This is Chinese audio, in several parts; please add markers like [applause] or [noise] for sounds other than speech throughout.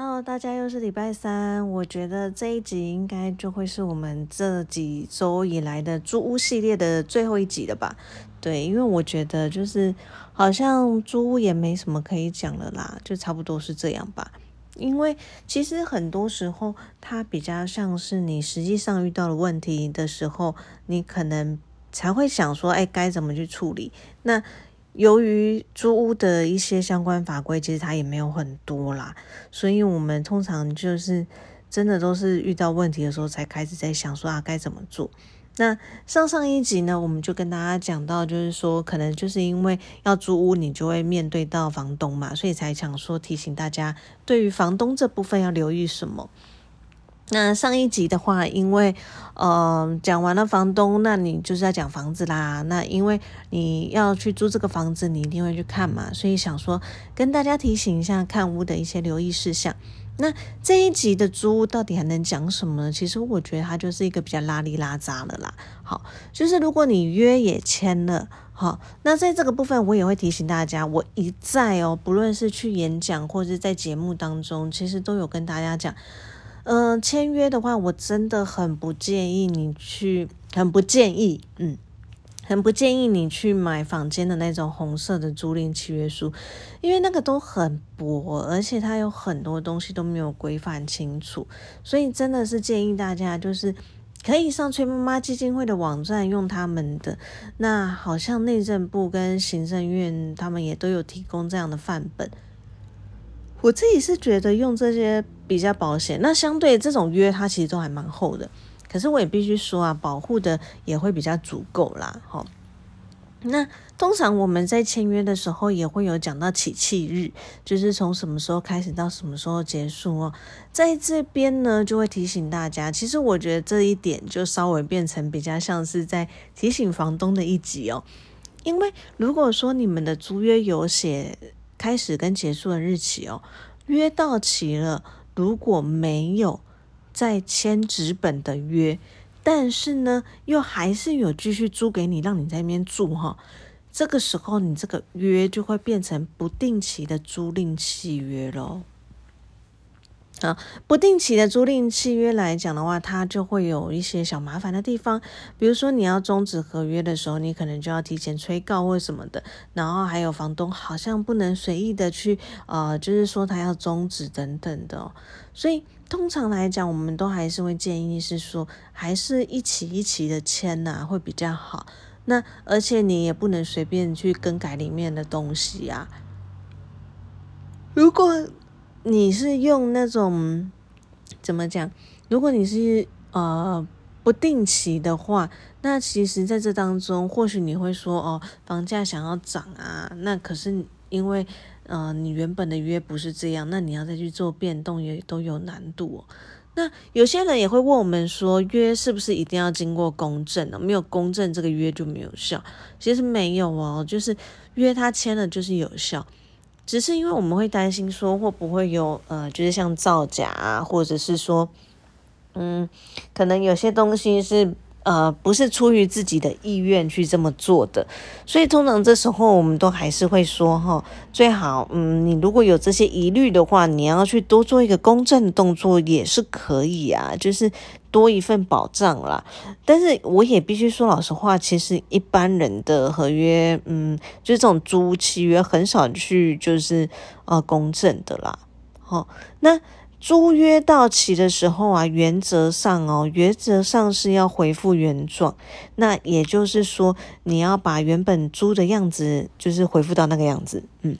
Hello，大家又是礼拜三，我觉得这一集应该就会是我们这几周以来的租屋系列的最后一集了吧？对，因为我觉得就是好像租屋也没什么可以讲了啦，就差不多是这样吧。因为其实很多时候它比较像是你实际上遇到了问题的时候，你可能才会想说，哎，该怎么去处理？那由于租屋的一些相关法规，其实它也没有很多啦，所以我们通常就是真的都是遇到问题的时候才开始在想说啊该怎么做。那上上一集呢，我们就跟大家讲到，就是说可能就是因为要租屋，你就会面对到房东嘛，所以才想说提醒大家，对于房东这部分要留意什么。那上一集的话，因为呃讲完了房东，那你就是要讲房子啦。那因为你要去租这个房子，你一定会去看嘛，所以想说跟大家提醒一下看屋的一些留意事项。那这一集的租屋到底还能讲什么呢？其实我觉得它就是一个比较拉里拉扎的啦。好，就是如果你约也签了，好，那在这个部分我也会提醒大家，我一再哦，不论是去演讲或者在节目当中，其实都有跟大家讲。嗯，签约的话，我真的很不建议你去，很不建议，嗯，很不建议你去买坊间的那种红色的租赁契约书，因为那个都很薄，而且它有很多东西都没有规范清楚，所以真的是建议大家就是可以上崔妈妈基金会的网站用他们的，那好像内政部跟行政院他们也都有提供这样的范本。我自己是觉得用这些比较保险，那相对这种约它其实都还蛮厚的，可是我也必须说啊，保护的也会比较足够啦，哈。那通常我们在签约的时候也会有讲到起契日，就是从什么时候开始到什么时候结束哦。在这边呢，就会提醒大家，其实我觉得这一点就稍微变成比较像是在提醒房东的一集哦，因为如果说你们的租约有写。开始跟结束的日期哦，约到期了，如果没有再签纸本的约，但是呢，又还是有继续租给你，让你在那边住哈，这个时候你这个约就会变成不定期的租赁契约喽。啊，不定期的租赁契约来讲的话，它就会有一些小麻烦的地方，比如说你要终止合约的时候，你可能就要提前催告或什么的，然后还有房东好像不能随意的去，呃，就是说他要终止等等的，所以通常来讲，我们都还是会建议是说，还是一起一起的签呐，会比较好。那而且你也不能随便去更改里面的东西啊，如果。你是用那种怎么讲？如果你是呃不定期的话，那其实在这当中，或许你会说哦，房价想要涨啊，那可是因为呃你原本的约不是这样，那你要再去做变动也都有难度。哦那有些人也会问我们说，约是不是一定要经过公证呢？没有公证，这个约就没有效？其实没有哦，就是约他签了就是有效。只是因为我们会担心说会不会有呃，就是像造假啊，或者是说，嗯，可能有些东西是。呃，不是出于自己的意愿去这么做的，所以通常这时候我们都还是会说哈，最好，嗯，你如果有这些疑虑的话，你要去多做一个公证的动作也是可以啊，就是多一份保障啦。但是我也必须说老实话，其实一般人的合约，嗯，就是这种租契约很少去就是呃公证的啦。好，那。租约到期的时候啊，原则上哦，原则上是要回复原状。那也就是说，你要把原本租的样子，就是回复到那个样子，嗯。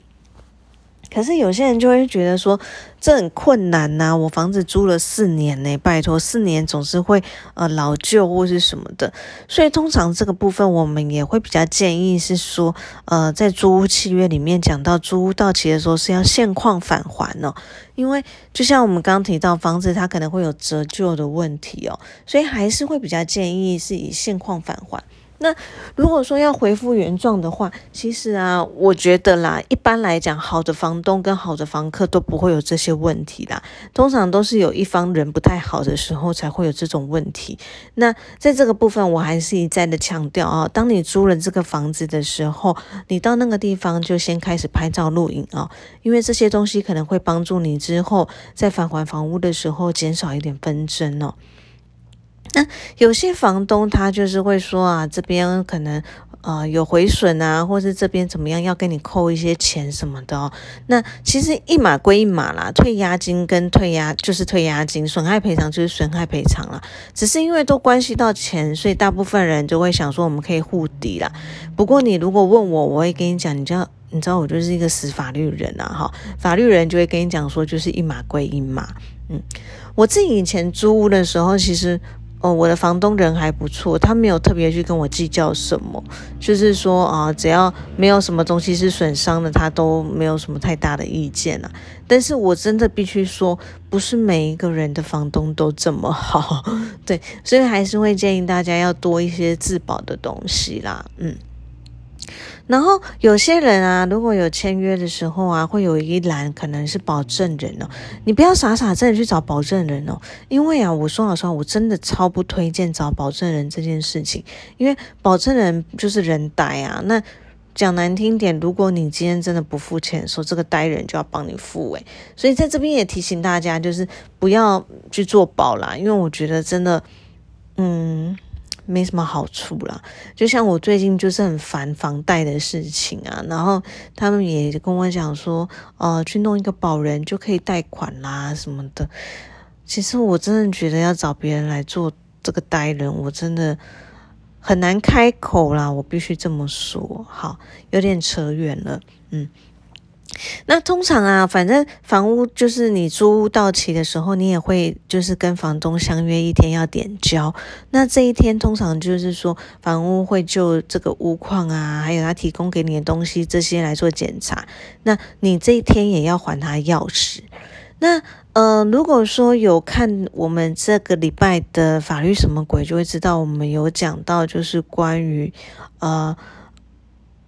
可是有些人就会觉得说，这很困难呐！我房子租了四年呢，拜托，四年总是会呃老旧或是什么的，所以通常这个部分我们也会比较建议是说，呃，在租屋契约里面讲到租屋到期的时候是要现况返还哦，因为就像我们刚刚提到房子它可能会有折旧的问题哦，所以还是会比较建议是以现况返还。那如果说要恢复原状的话，其实啊，我觉得啦，一般来讲，好的房东跟好的房客都不会有这些问题啦。通常都是有一方人不太好的时候才会有这种问题。那在这个部分，我还是一再的强调啊，当你租了这个房子的时候，你到那个地方就先开始拍照录影啊，因为这些东西可能会帮助你之后在返还房屋的时候减少一点纷争哦。那有些房东他就是会说啊，这边可能呃有毁损啊，或是这边怎么样要跟你扣一些钱什么的哦。那其实一码归一码啦，退押金跟退押就是退押金，损害赔偿就是损害赔偿啦。只是因为都关系到钱，所以大部分人就会想说我们可以互抵啦。不过你如果问我，我会跟你讲，你知道你知道我就是一个死法律人啊，哈，法律人就会跟你讲说，就是一码归一码。嗯，我自己以前租屋的时候，其实。哦，我的房东人还不错，他没有特别去跟我计较什么，就是说啊，只要没有什么东西是损伤的，他都没有什么太大的意见了。但是我真的必须说，不是每一个人的房东都这么好，[laughs] 对，所以还是会建议大家要多一些自保的东西啦，嗯。然后有些人啊，如果有签约的时候啊，会有一栏可能是保证人哦。你不要傻傻真的去找保证人哦，因为啊，我说老实话，我真的超不推荐找保证人这件事情，因为保证人就是人呆啊。那讲难听点，如果你今天真的不付钱，说这个呆人就要帮你付诶。所以在这边也提醒大家，就是不要去做保啦，因为我觉得真的，嗯。没什么好处啦，就像我最近就是很烦房贷的事情啊，然后他们也跟我讲说，呃，去弄一个保人就可以贷款啦什么的。其实我真的觉得要找别人来做这个呆人，我真的很难开口啦，我必须这么说。好，有点扯远了，嗯。那通常啊，反正房屋就是你租屋到期的时候，你也会就是跟房东相约一天要点交。那这一天通常就是说，房屋会就这个屋况啊，还有他提供给你的东西这些来做检查。那你这一天也要还他钥匙。那呃，如果说有看我们这个礼拜的法律什么鬼，就会知道我们有讲到就是关于呃，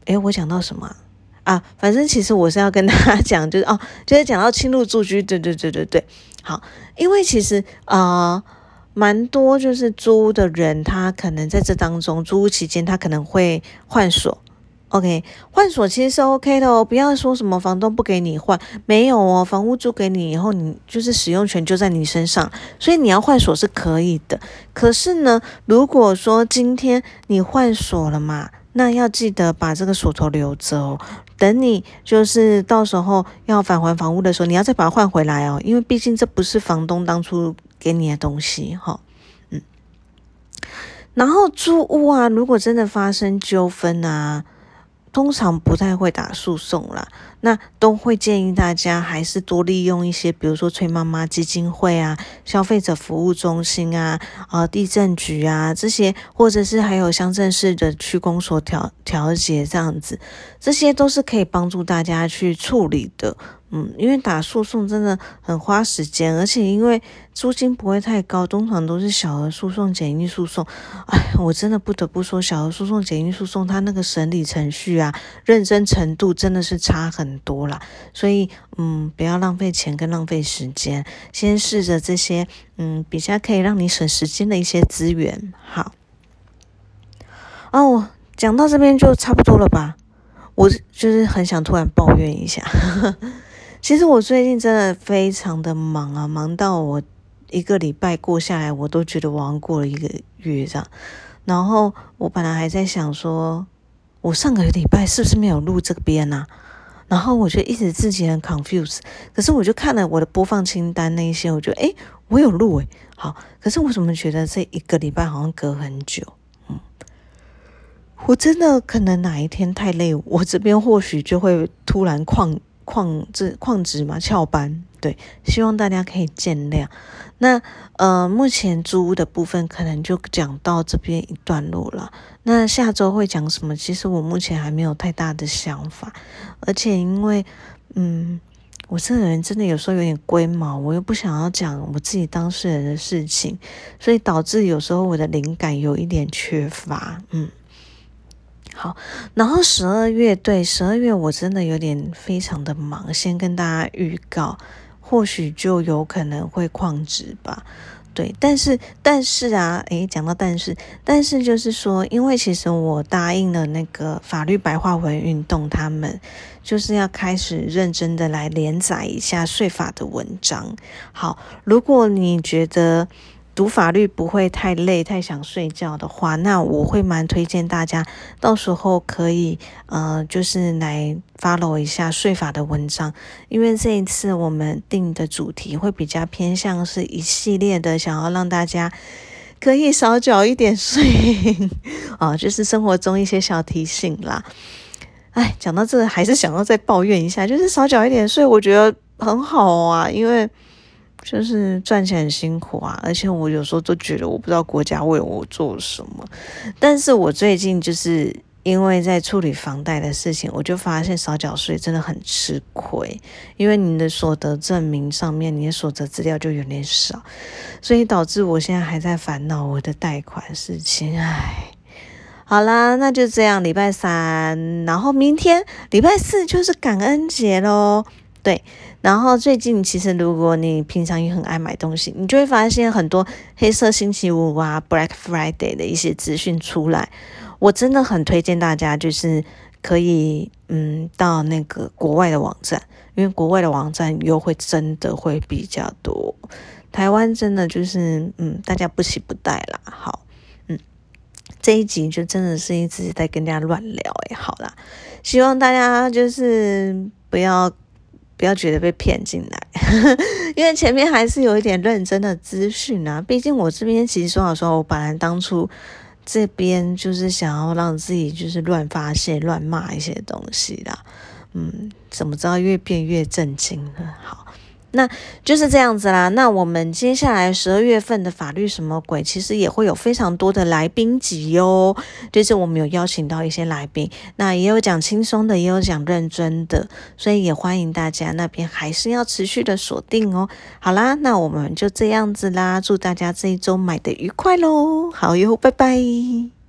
诶，我讲到什么？啊反正其实我是要跟大家 [laughs] 讲，就是哦，就是讲到侵入住居，对对对对对，好，因为其实啊，蛮多就是租的人，他可能在这当中租屋期间，他可能会换锁，OK，换锁其实是 OK 的哦，不要说什么房东不给你换，没有哦，房屋租给你以后，你就是使用权就在你身上，所以你要换锁是可以的。可是呢，如果说今天你换锁了嘛，那要记得把这个锁头留着哦。等你就是到时候要返还房屋的时候，你要再把它换回来哦，因为毕竟这不是房东当初给你的东西哈，嗯。然后租屋啊，如果真的发生纠纷啊。通常不太会打诉讼啦，那都会建议大家还是多利用一些，比如说崔妈妈基金会啊、消费者服务中心啊、啊地震局啊这些，或者是还有乡镇市的区公所调调解这样子，这些都是可以帮助大家去处理的。嗯，因为打诉讼真的很花时间，而且因为租金不会太高，通常都是小额诉讼、简易诉讼。哎，我真的不得不说，小额诉讼、简易诉讼，它那个审理程序啊，认真程度真的是差很很多啦。所以，嗯，不要浪费钱跟浪费时间，先试着这些，嗯，比较可以让你省时间的一些资源。好，哦，讲到这边就差不多了吧？我就是很想突然抱怨一下。[laughs] 其实我最近真的非常的忙啊，忙到我一个礼拜过下来，我都觉得我好像过了一个月这样。然后我本来还在想说，我上个礼拜是不是没有录这边呢？然后我就一直自己很 confuse，。可是我就看了我的播放清单那一些，我觉得诶，我有录诶。好，可是我怎么觉得这一个礼拜好像隔很久？嗯，我真的可能哪一天太累，我这边或许就会突然旷。旷这旷职嘛，翘班，对，希望大家可以见谅。那呃，目前租屋的部分可能就讲到这边一段落了。那下周会讲什么？其实我目前还没有太大的想法，而且因为嗯，我这个人真的有时候有点龟毛，我又不想要讲我自己当事人的事情，所以导致有时候我的灵感有一点缺乏。嗯，好，然后十二月对十二月我真的有点非常的忙，先跟大家预告，或许就有可能会旷职吧。对，但是但是啊，诶，讲到但是，但是就是说，因为其实我答应了那个法律白话文运动，他们就是要开始认真的来连载一下税法的文章。好，如果你觉得。读法律不会太累、太想睡觉的话，那我会蛮推荐大家，到时候可以呃，就是来 follow 一下税法的文章，因为这一次我们定的主题会比较偏向是一系列的，想要让大家可以少缴一点税 [laughs] 啊，就是生活中一些小提醒啦。哎，讲到这还是想要再抱怨一下，就是少缴一点税，我觉得很好啊，因为。就是赚钱很辛苦啊，而且我有时候都觉得我不知道国家为我做什么。但是我最近就是因为在处理房贷的事情，我就发现少缴税真的很吃亏，因为你的所得证明上面你的所得资料就有点少，所以导致我现在还在烦恼我的贷款事情。唉，好啦，那就这样，礼拜三，然后明天礼拜四就是感恩节喽。对，然后最近其实如果你平常也很爱买东西，你就会发现很多黑色星期五啊、Black Friday 的一些资讯出来。我真的很推荐大家，就是可以嗯到那个国外的网站，因为国外的网站优惠真的会比较多。台湾真的就是嗯大家不喜不待啦。好，嗯，这一集就真的是一直在跟大家乱聊诶，好啦，希望大家就是不要。不要觉得被骗进来，[laughs] 因为前面还是有一点认真的资讯啊。毕竟我这边其实说老实话，我本来当初这边就是想要让自己就是乱发泄、乱骂一些东西的。嗯，怎么知道越变越震惊了？好。那就是这样子啦。那我们接下来十二月份的法律什么鬼，其实也会有非常多的来宾集哟。就是我们有邀请到一些来宾，那也有讲轻松的，也有讲认真的，所以也欢迎大家那边还是要持续的锁定哦。好啦，那我们就这样子啦，祝大家这一周买的愉快喽。好哟，拜拜。